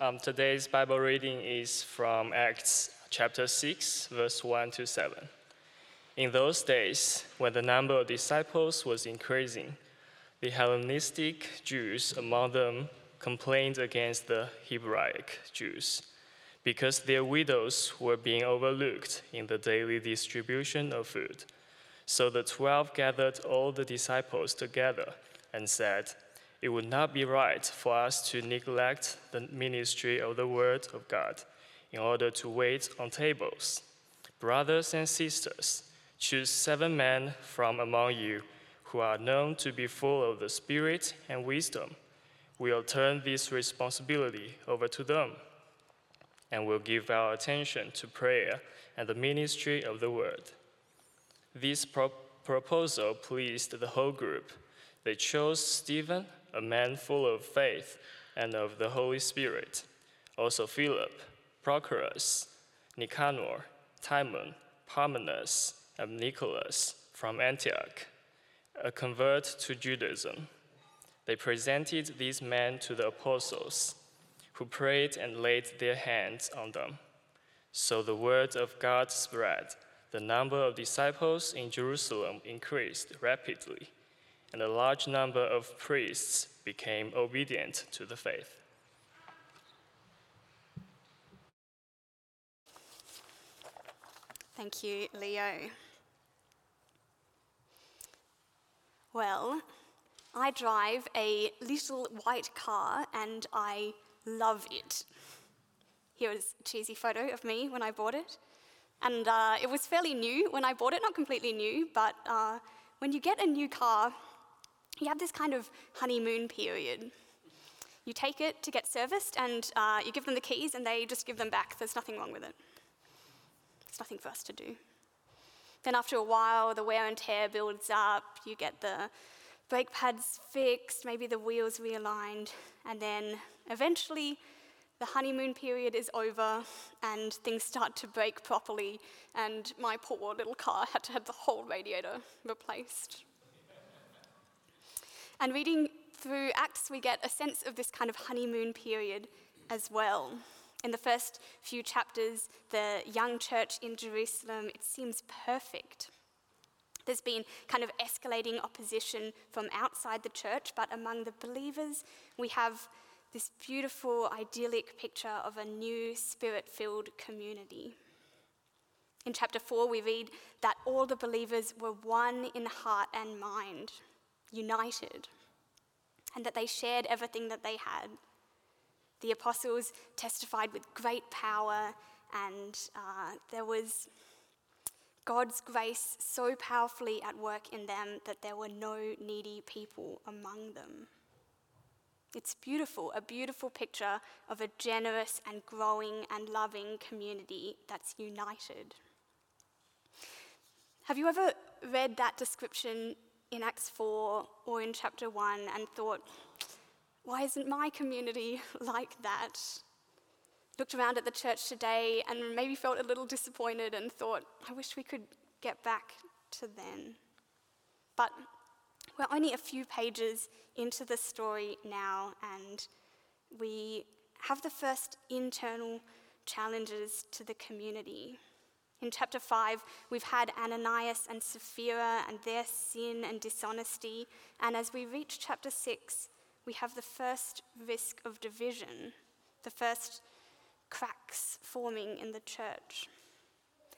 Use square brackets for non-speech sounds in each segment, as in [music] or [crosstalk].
Um, today's Bible reading is from Acts chapter 6, verse 1 to 7. In those days, when the number of disciples was increasing, the Hellenistic Jews among them complained against the Hebraic Jews because their widows were being overlooked in the daily distribution of food. So the twelve gathered all the disciples together and said, It would not be right for us to neglect the ministry of the Word of God in order to wait on tables. Brothers and sisters, choose seven men from among you who are known to be full of the Spirit and wisdom. We'll turn this responsibility over to them and we'll give our attention to prayer and the ministry of the Word. This pro- proposal pleased the whole group. They chose Stephen, a man full of faith and of the Holy Spirit, also Philip, Prochorus, Nicanor, Timon, Parmenas, and Nicholas from Antioch, a convert to Judaism. They presented these men to the apostles, who prayed and laid their hands on them. So the word of God spread the number of disciples in Jerusalem increased rapidly, and a large number of priests became obedient to the faith. Thank you, Leo. Well, I drive a little white car and I love it. Here is a cheesy photo of me when I bought it. And uh, it was fairly new when I bought it, not completely new, but uh, when you get a new car, you have this kind of honeymoon period. You take it to get serviced and uh, you give them the keys and they just give them back. There's nothing wrong with it. There's nothing for us to do. Then, after a while, the wear and tear builds up. You get the brake pads fixed, maybe the wheels realigned, and then eventually the honeymoon period is over and things start to break properly, and my poor little car had to have the whole radiator replaced. And reading through Acts, we get a sense of this kind of honeymoon period as well. In the first few chapters, the young church in Jerusalem, it seems perfect. There's been kind of escalating opposition from outside the church, but among the believers, we have this beautiful, idyllic picture of a new spirit filled community. In chapter 4, we read that all the believers were one in heart and mind, united, and that they shared everything that they had. The apostles testified with great power, and uh, there was God's grace so powerfully at work in them that there were no needy people among them. It's beautiful, a beautiful picture of a generous and growing and loving community that's united. Have you ever read that description in Acts 4 or in chapter 1 and thought, why isn't my community [laughs] like that? Looked around at the church today and maybe felt a little disappointed and thought, I wish we could get back to then. But we're only a few pages into the story now, and we have the first internal challenges to the community. In chapter 5, we've had Ananias and Sapphira and their sin and dishonesty. And as we reach chapter 6, we have the first risk of division, the first cracks forming in the church.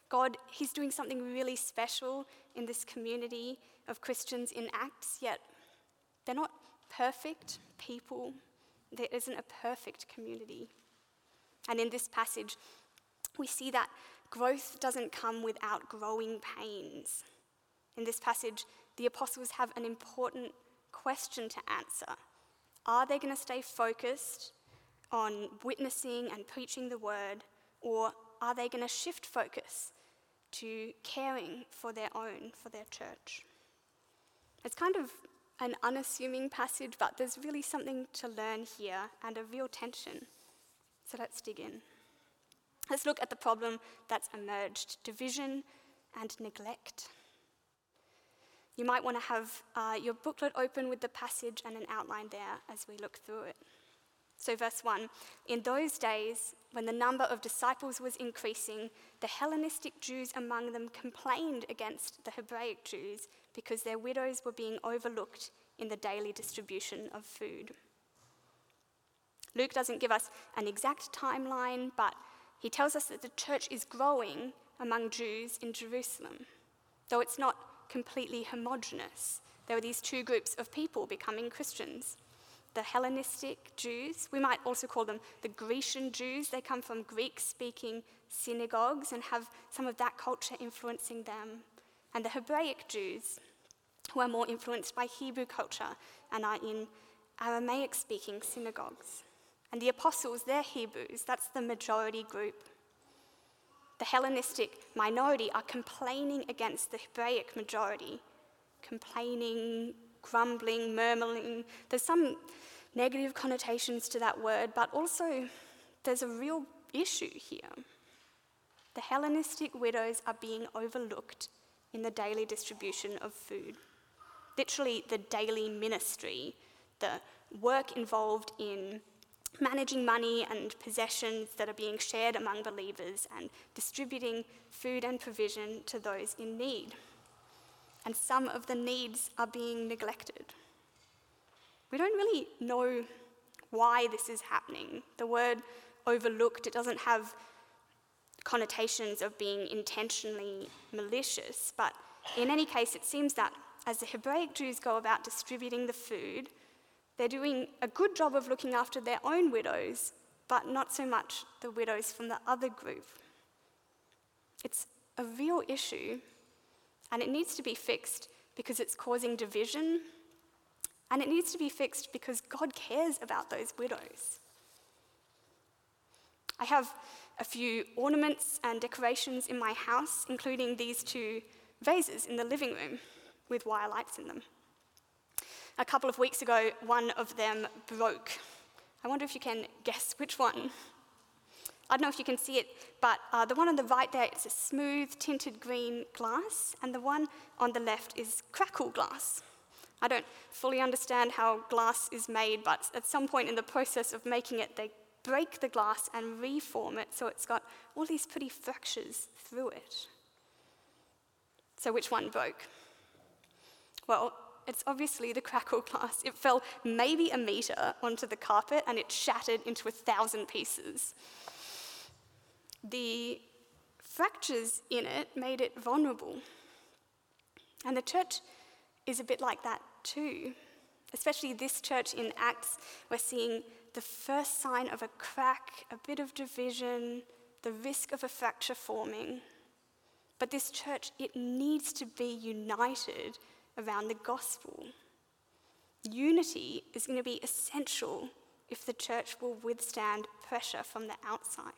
God, He's doing something really special in this community of Christians in Acts, yet they're not perfect people. There isn't a perfect community. And in this passage, we see that growth doesn't come without growing pains. In this passage, the apostles have an important question to answer. Are they going to stay focused on witnessing and preaching the word, or are they going to shift focus to caring for their own, for their church? It's kind of an unassuming passage, but there's really something to learn here and a real tension. So let's dig in. Let's look at the problem that's emerged division and neglect. You might want to have uh, your booklet open with the passage and an outline there as we look through it. So, verse 1 In those days, when the number of disciples was increasing, the Hellenistic Jews among them complained against the Hebraic Jews because their widows were being overlooked in the daily distribution of food. Luke doesn't give us an exact timeline, but he tells us that the church is growing among Jews in Jerusalem, though it's not completely homogenous. There are these two groups of people becoming Christians the Hellenistic Jews. We might also call them the Grecian Jews. They come from Greek speaking synagogues and have some of that culture influencing them. And the Hebraic Jews, who are more influenced by Hebrew culture and are in Aramaic speaking synagogues. And the apostles, they're Hebrews, that's the majority group. The Hellenistic minority are complaining against the Hebraic majority, complaining, grumbling, murmuring. There's some negative connotations to that word, but also there's a real issue here. The Hellenistic widows are being overlooked in the daily distribution of food. Literally, the daily ministry, the work involved in managing money and possessions that are being shared among believers and distributing food and provision to those in need. And some of the needs are being neglected. We don't really know why this is happening. The word overlooked, it doesn't have connotations of being intentionally malicious, but in any case, it seems that as the Hebraic Jews go about distributing the food, they're doing a good job of looking after their own widows, but not so much the widows from the other group. It's a real issue, and it needs to be fixed because it's causing division and it needs to be fixed because God cares about those widows. I have a few ornaments and decorations in my house, including these two vases in the living room with wire lights in them. A couple of weeks ago, one of them broke. I wonder if you can guess which one. I don't know if you can see it, but uh, the one on the right there, it's a smooth tinted green glass, and the one on the left is crackle glass. I don't fully understand how glass is made, but at some point in the process of making it, they break the glass and reform it so it's got all these pretty fractures through it. So, which one broke? Well, it's obviously the crackle glass. It fell maybe a meter onto the carpet and it shattered into a thousand pieces. The fractures in it made it vulnerable. And the church is a bit like that too. Especially this church in Acts, we're seeing the first sign of a crack, a bit of division, the risk of a fracture forming. But this church, it needs to be united around the gospel. Unity is going to be essential if the church will withstand pressure from the outside.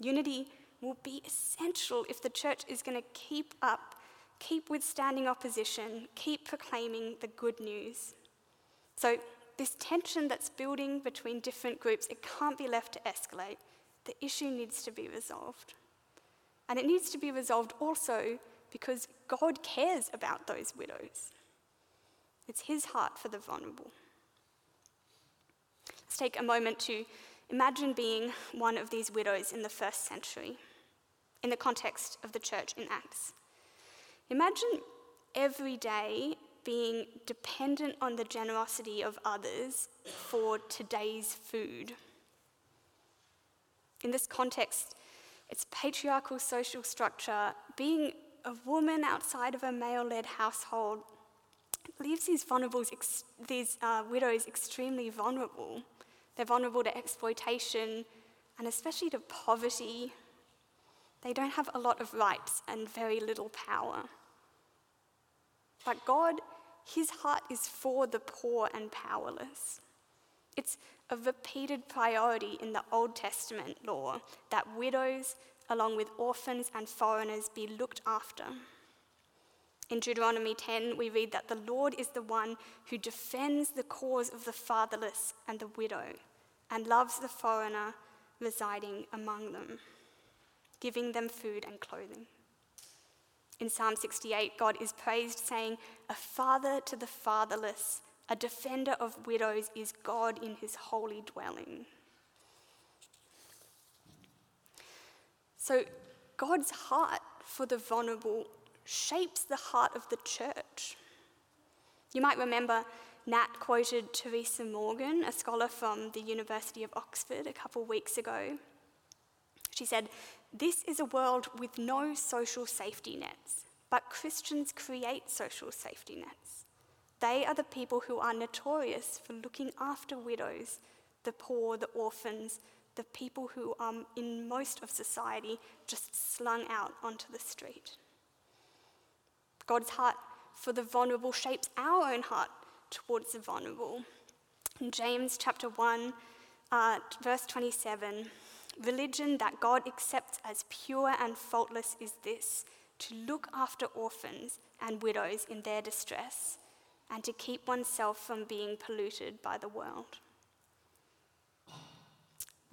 Unity will be essential if the church is going to keep up keep withstanding opposition, keep proclaiming the good news. So, this tension that's building between different groups, it can't be left to escalate. The issue needs to be resolved. And it needs to be resolved also because God cares about those widows. It's His heart for the vulnerable. Let's take a moment to imagine being one of these widows in the first century, in the context of the church in Acts. Imagine every day being dependent on the generosity of others for today's food. In this context, it's patriarchal social structure, being a woman outside of a male led household leaves these, vulnerables, these uh, widows extremely vulnerable. They're vulnerable to exploitation and especially to poverty. They don't have a lot of rights and very little power. But God, His heart is for the poor and powerless. It's a repeated priority in the Old Testament law that widows, along with orphans and foreigners, be looked after. In Deuteronomy 10, we read that the Lord is the one who defends the cause of the fatherless and the widow and loves the foreigner residing among them, giving them food and clothing. In Psalm 68, God is praised, saying, A father to the fatherless, A defender of widows is God in his holy dwelling. So, God's heart for the vulnerable shapes the heart of the church. You might remember Nat quoted Teresa Morgan, a scholar from the University of Oxford, a couple weeks ago. She said, This is a world with no social safety nets, but Christians create social safety nets. They are the people who are notorious for looking after widows, the poor, the orphans, the people who are in most of society just slung out onto the street. God's heart for the vulnerable shapes our own heart towards the vulnerable. In James chapter 1, uh, verse 27, religion that God accepts as pure and faultless is this to look after orphans and widows in their distress, and to keep oneself from being polluted by the world.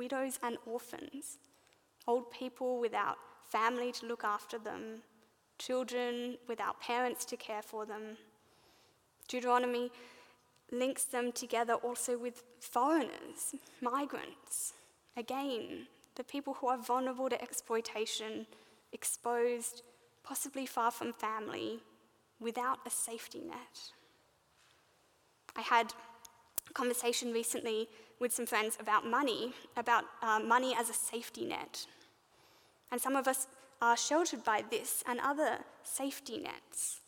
Widows and orphans, old people without family to look after them, children without parents to care for them. Deuteronomy links them together also with foreigners, migrants. Again, the people who are vulnerable to exploitation, exposed, possibly far from family, without a safety net. I had a conversation recently with some friends about money, about uh, money as a safety net. And some of us are sheltered by this and other safety nets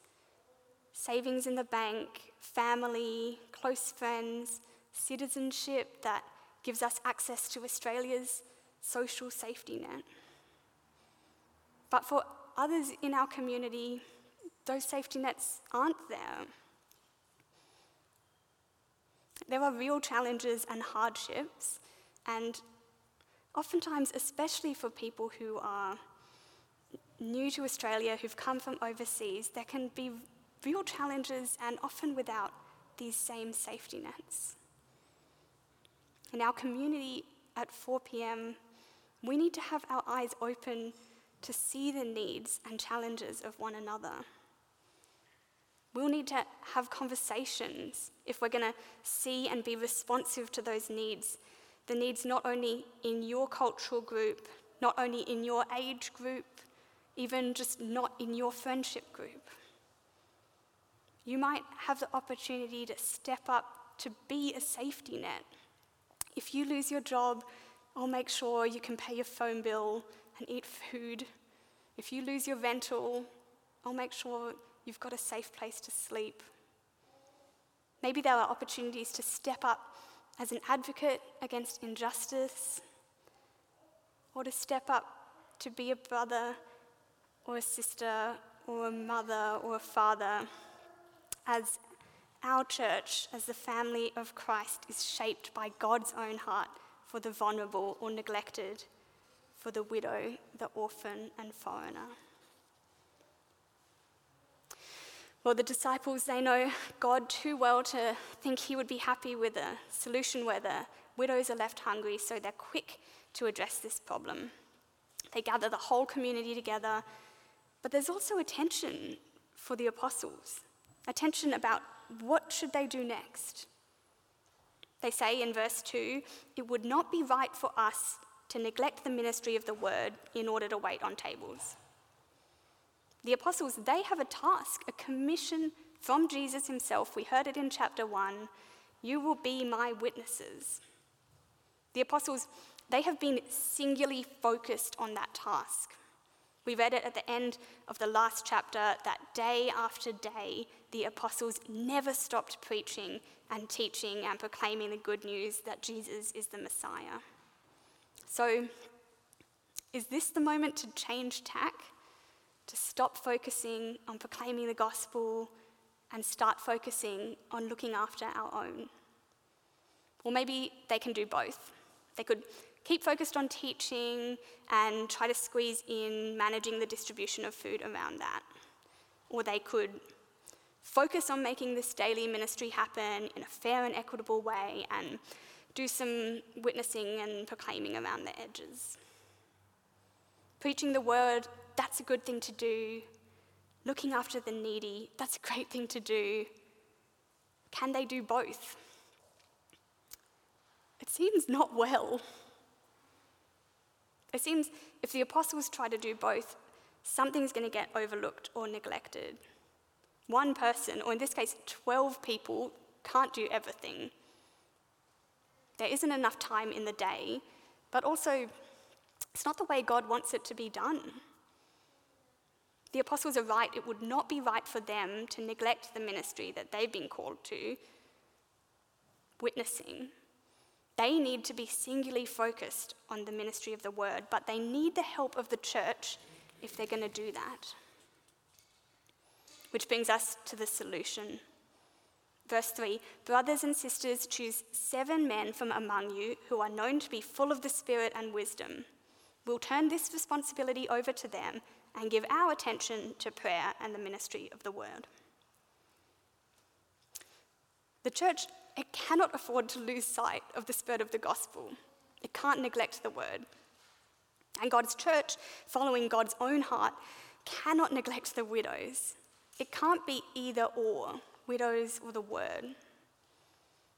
savings in the bank, family, close friends, citizenship that gives us access to Australia's social safety net. But for others in our community, those safety nets aren't there. There are real challenges and hardships, and oftentimes, especially for people who are new to Australia, who've come from overseas, there can be real challenges and often without these same safety nets. In our community at 4 pm, we need to have our eyes open to see the needs and challenges of one another. We'll need to have conversations if we're going to see and be responsive to those needs. The needs not only in your cultural group, not only in your age group, even just not in your friendship group. You might have the opportunity to step up to be a safety net. If you lose your job, I'll make sure you can pay your phone bill and eat food. If you lose your rental, I'll make sure you've got a safe place to sleep. Maybe there are opportunities to step up as an advocate against injustice, or to step up to be a brother or a sister or a mother or a father as our church, as the family of Christ, is shaped by God's own heart for the vulnerable or neglected, for the widow, the orphan, and foreigner. Well, the disciples, they know God too well to think he would be happy with a solution where the widows are left hungry, so they're quick to address this problem. They gather the whole community together, but there's also a tension for the apostles a tension about what should they do next. They say in verse 2 it would not be right for us to neglect the ministry of the word in order to wait on tables. The apostles, they have a task, a commission from Jesus himself. We heard it in chapter 1 You will be my witnesses. The apostles, they have been singularly focused on that task. We read it at the end of the last chapter that day after day, the apostles never stopped preaching and teaching and proclaiming the good news that Jesus is the Messiah. So, is this the moment to change tack? To stop focusing on proclaiming the gospel and start focusing on looking after our own? Or maybe they can do both. They could keep focused on teaching and try to squeeze in managing the distribution of food around that. Or they could focus on making this daily ministry happen in a fair and equitable way and do some witnessing and proclaiming around the edges. Preaching the word, that's a good thing to do. Looking after the needy, that's a great thing to do. can they do both? It seems not well. It seems if the apostles try to do both, something's going to get overlooked or neglected. One person, or in this case, 12 people, can't do everything. There isn't enough time in the day, but also, it's not the way God wants it to be done. The apostles are right, it would not be right for them to neglect the ministry that they've been called to, witnessing. They need to be singularly focused on the ministry of the word, but they need the help of the church if they're going to do that. Which brings us to the solution. Verse 3 Brothers and sisters, choose seven men from among you who are known to be full of the Spirit and wisdom. We'll turn this responsibility over to them and give our attention to prayer and the ministry of the word. The church, it cannot afford to lose sight of the spirit of the gospel. It can't neglect the word. And God's church, following God's own heart, cannot neglect the widows. It can't be either or, widows or the word.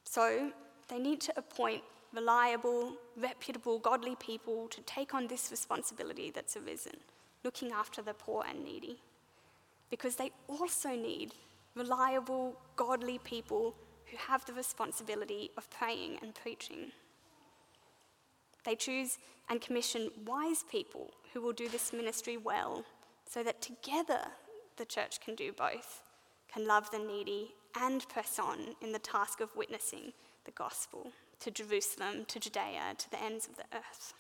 So they need to appoint reliable, reputable, godly people to take on this responsibility that's arisen, looking after the poor and needy. Because they also need reliable, godly people who have the responsibility of praying and preaching. They choose and commission wise people who will do this ministry well, so that together the church can do both, can love the needy and press on in the task of witnessing the gospel to Jerusalem, to Judea, to the ends of the earth.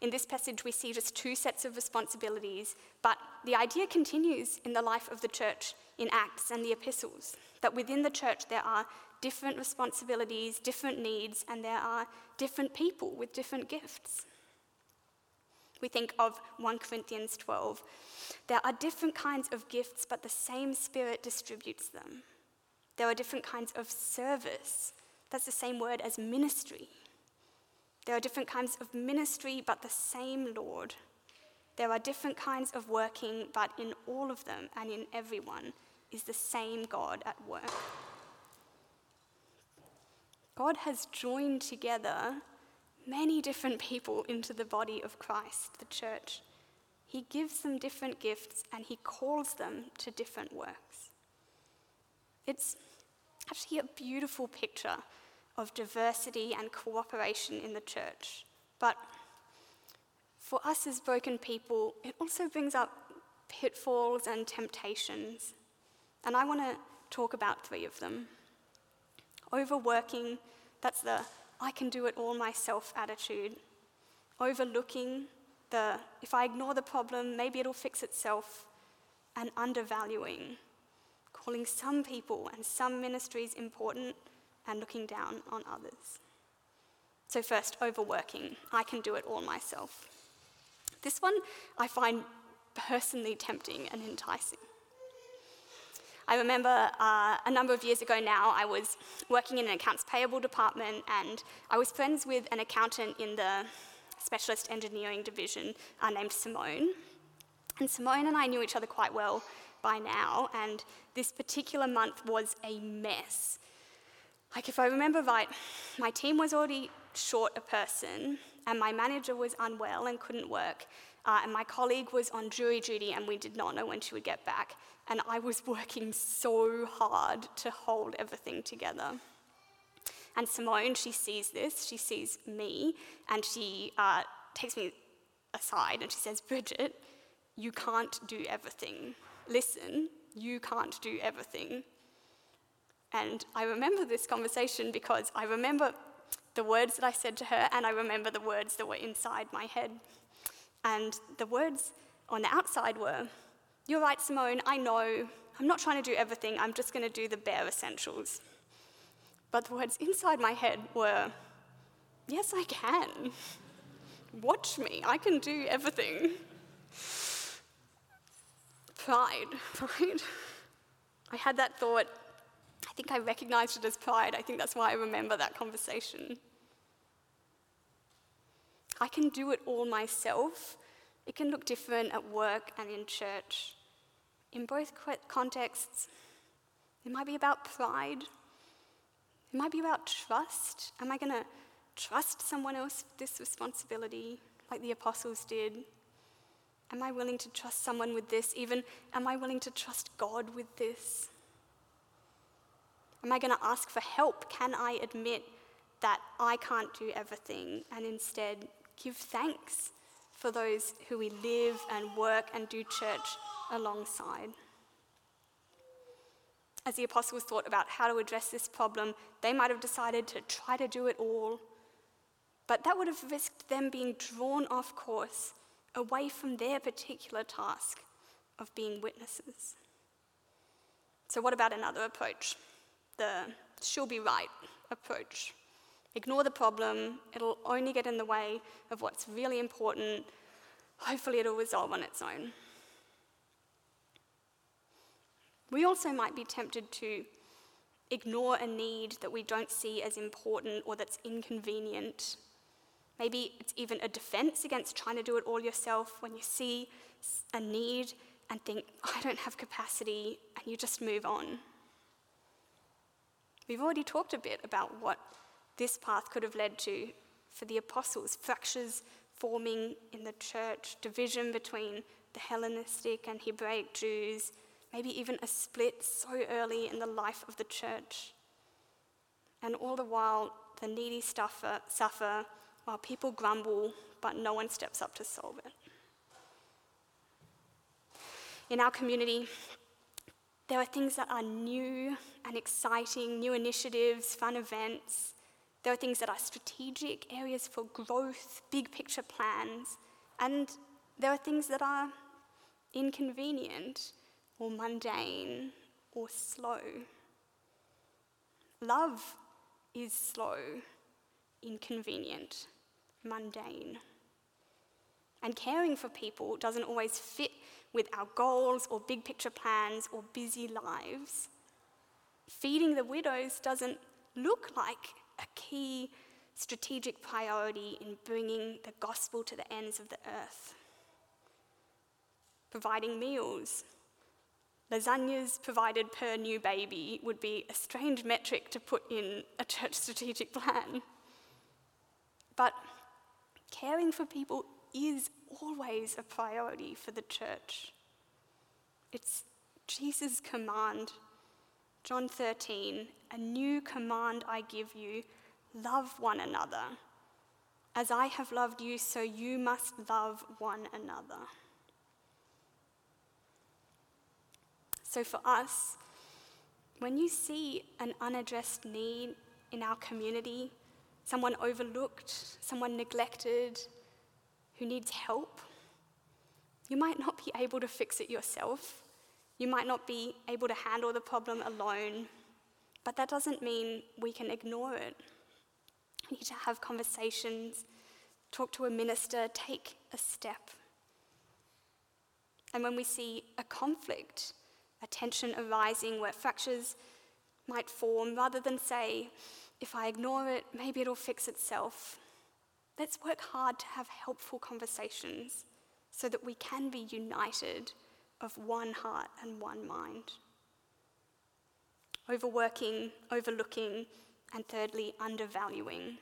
In this passage, we see just two sets of responsibilities, but the idea continues in the life of the church in Acts and the epistles that within the church there are different responsibilities, different needs, and there are different people with different gifts. We think of 1 Corinthians 12. There are different kinds of gifts, but the same Spirit distributes them. There are different kinds of service. That's the same word as ministry. There are different kinds of ministry, but the same Lord. There are different kinds of working, but in all of them and in everyone is the same God at work. God has joined together many different people into the body of Christ, the church. He gives them different gifts and he calls them to different works. It's actually a beautiful picture of diversity and cooperation in the church. But for us as broken people, it also brings up pitfalls and temptations. And I want to talk about three of them. Overworking, that's the I can do it all myself attitude. Overlooking, the if I ignore the problem, maybe it'll fix itself. And undervaluing, calling some people and some ministries important and looking down on others. So, first, overworking. I can do it all myself. This one I find personally tempting and enticing. I remember uh, a number of years ago now, I was working in an accounts payable department and I was friends with an accountant in the specialist engineering division uh, named Simone. And Simone and I knew each other quite well by now, and this particular month was a mess. Like, if I remember right, my team was already short a person, and my manager was unwell and couldn't work, uh, and my colleague was on jury duty, and we did not know when she would get back and I was [laughs] working so hard to hold everything together. And Simone, she sees this, she sees me, and she uh, takes me aside and she says, Bridget, you can't do everything. Listen, you can't do everything. And I remember this conversation because I remember the words that I said to her, and I remember the words that were inside my head. And the words on the outside were, you're right, Simone, I know. I'm not trying to do everything, I'm just going to do the bare essentials. But the words inside my head were, Yes, I can. Watch me, I can do everything. Pride, [laughs] pride. I had that thought. I think I recognized it as pride. I think that's why I remember that conversation. I can do it all myself. It can look different at work and in church. In both contexts, It might be about pride. It might be about trust. Am I going to trust someone else with this responsibility like the apostles did? Am I willing to trust someone with this? Even, am I willing to trust God with this? Am I going to ask for help? Can I admit that I can't do everything and instead give thanks for those who we live and work and do church alongside? As the apostles thought about how to address this problem, they might have decided to try to do it all. But that would have risked them being drawn off course away from their particular task of being witnesses. So, what about another approach? The she'll be right approach. Ignore the problem, it'll only get in the way of what's really important. Hopefully, it'll resolve on its own. We also might be tempted to ignore a need that we don't see as important or that's inconvenient. Maybe it's even a defense against trying to do it all yourself when you see a need and think, I don't have capacity, and you just move on. We've already talked a bit about what this path could have led to for the apostles fractures forming in the church, division between the Hellenistic and Hebraic Jews, maybe even a split so early in the life of the church. And all the while, the needy suffer, suffer while people grumble, but no one steps up to solve it. In our community, there are things that are new and exciting, new initiatives, fun events. There are things that are strategic, areas for growth, big picture plans. And there are things that are inconvenient, or mundane or slow. Love is slow, inconvenient, mundane. And caring for people doesn't always fit with our goals or big picture plans or busy lives. Feeding the widows doesn't look like a key strategic priority in bringing the gospel to the ends of the earth. Providing meals lasagnas provided per new baby would be a strange metric to put in a church [laughs] strategic plan. But caring for people is always a priority for the church. It's Jesus' command. John 13, a new command I give you love one another. As I have loved you, so you must love one another. So for us, when you see an unaddressed need in our community, someone overlooked, someone neglected, who needs help, you might not be able to fix it yourself. You might not be able to handle the problem alone, but that doesn't mean we can ignore it. We need to have conversations, talk to a minister, take a step. And when we see a conflict, a tension arising where fractures might form, rather than say, if I ignore it, maybe it'll fix itself. Let's work hard to have helpful conversations so that we can be united of one heart and one mind. Overworking, overlooking, and thirdly, undervaluing.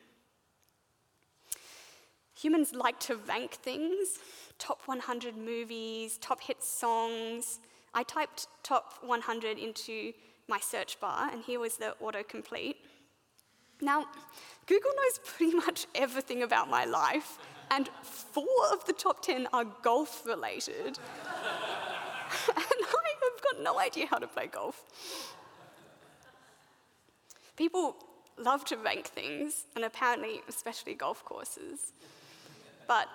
Humans like to rank things top 100 movies, top hit songs, I typed top 100 into my search bar, and here was the autocomplete. Now, Google knows pretty [laughs] much everything about my life, and four of the top 10 are golf related. [laughs] and I have got no idea how to play golf. People love to rank things, and apparently, especially golf courses. But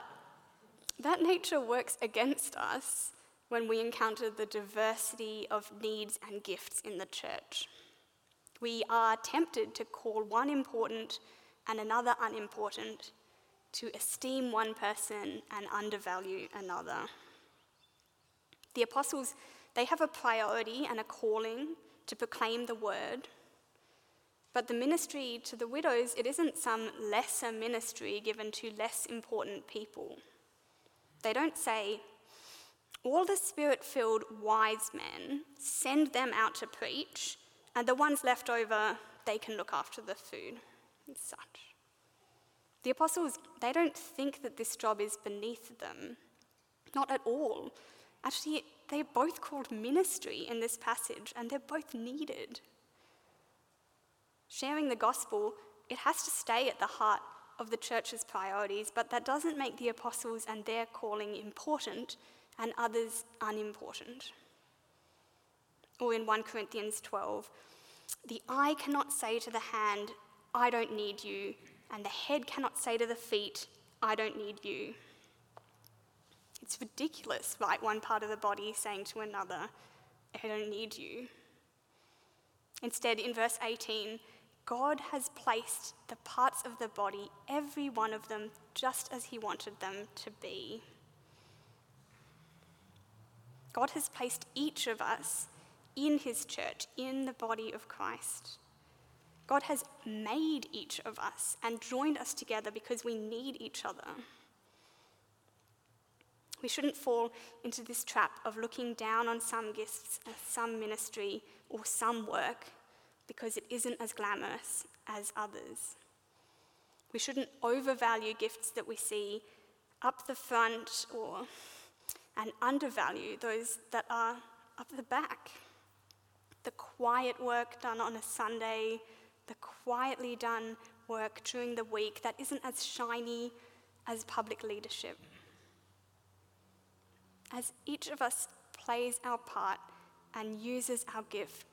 that nature works against us when we encounter the diversity of needs and gifts in the church. We are tempted to call one important and another unimportant, to esteem one person and undervalue another. The apostles, they have a priority and a calling to proclaim the word. But the ministry to the widows, it isn't some lesser ministry given to less important people. They don't say, all the spirit filled wise men, send them out to preach, and the ones left over, they can look after the food and such. The apostles, they don't think that this job is beneath them. Not at all. Actually, they're both called ministry in this passage, and they're both needed. Sharing the gospel, it has to stay at the heart of the church's priorities, but that doesn't make the apostles and their calling important and others unimportant. Or in 1 Corinthians 12, the eye cannot say to the hand, I don't need you, and the head cannot say to the feet, I don't need you. It's ridiculous, right? One part of the body saying to another, I don't need you. Instead, in verse 18, God has placed the parts of the body, every one of them, just as He wanted them to be. God has placed each of us in His church, in the body of Christ. God has made each of us and joined us together because we need each other. We shouldn't fall into this trap of looking down on some gifts, some ministry, or some work because it isn't as glamorous as others. We shouldn't overvalue gifts that we see up the front or and undervalue those that are up the back. The quiet work done on a Sunday, the quietly done work during the week that isn't as shiny as public leadership. As each of us plays our part and uses our gift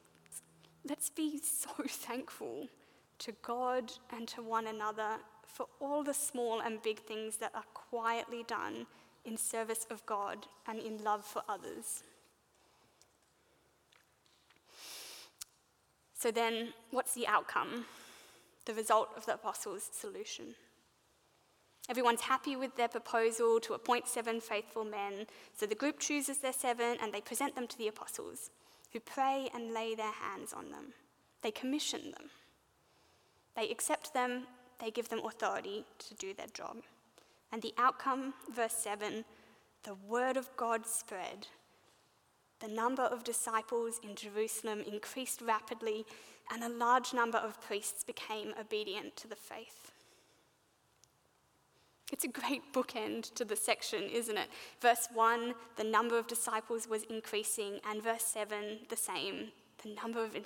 let's be so [laughs] thankful to God and to one another for all the small and big things that are quietly done in service of God and in love for others. So, then, what's the outcome? The result of the apostles' solution. Everyone's happy with their proposal to appoint seven faithful men. So the group chooses their seven and they present them to the apostles who pray and lay their hands on them. They commission them. They accept them, they give them authority to do their job. And the outcome, verse 7 the word of God spread. The number of disciples in Jerusalem increased rapidly, and a large number of priests became obedient to the faith. It's a great bookend to the section, isn't it? Verse 1, the number of disciples was increasing, and verse 7, the same. The number of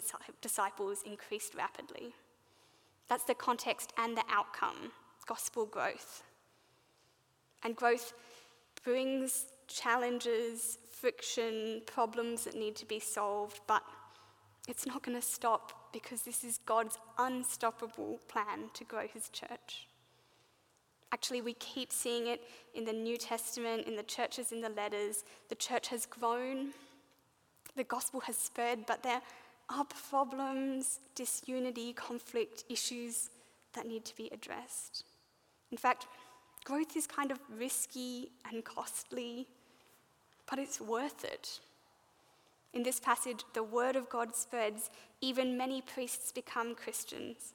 disciples increased rapidly. That's the context and the outcome gospel growth. And growth brings challenges, friction, problems that need to be solved, but it's not going to stop because this is God's unstoppable plan to grow his church. Actually, we keep seeing it in the New Testament, in the churches, in the letters. The church has grown, the gospel has spread, but there are problems, disunity, conflict, issues that need to be addressed. In fact, growth is kind of risky and costly, but it's worth it. In this passage, the word of God spreads, even many priests become Christians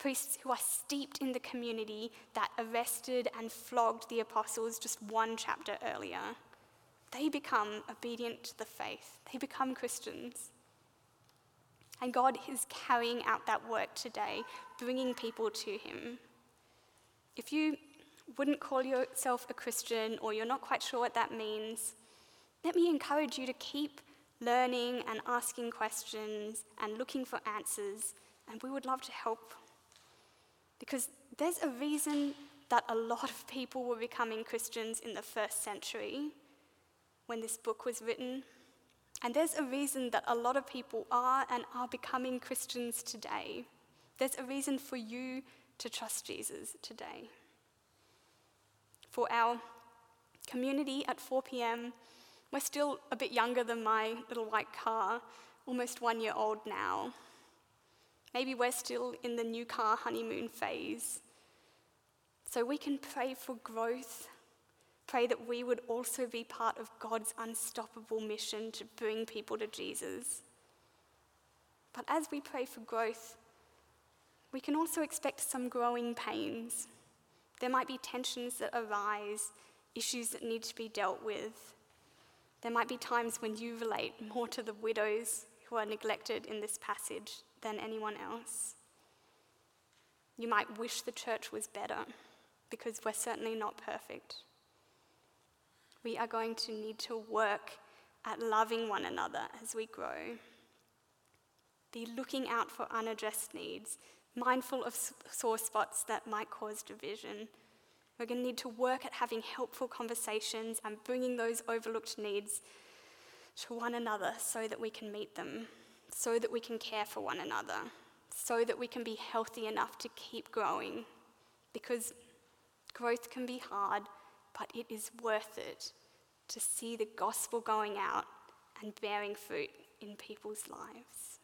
priests who are steeped in the community that arrested and flogged the apostles just one chapter earlier. They become obedient to the faith, they become Christians. And God is carrying out that work today, bringing people to Him. If you wouldn't call yourself a Christian or you're not quite sure what that means, let me encourage you to keep learning and asking questions and looking for answers, and we would love to help because there's a reason that a lot of people were becoming Christians in the first century when this book was written. And there's a reason that a lot of people are and are becoming Christians today. There's a reason for you to trust Jesus today. For our community at 4 p.m., we're still a bit younger than my little white car, almost one year old now. Maybe we're still in the new car honeymoon phase. So we can pray for growth, pray that we would also be part of God's unstoppable mission to bring people to Jesus. But as we pray for growth, we can also expect some growing pains. There might be tensions that arise, issues that need to be dealt with. There might be times when you relate more to the widows who are neglected in this passage than anyone else. You might wish the church was better because we're certainly not perfect. We are going to need to work at loving one another as we grow. Be looking out for unaddressed needs, mindful of sore spots that might cause division. We're going to need to work at having helpful conversations and bringing those overlooked needs to one another so that we can meet them, so that we can care for one another, so that we can be healthy enough to keep growing. Because growth can be hard, but it is worth it to see the gospel going out and bearing fruit in people's lives.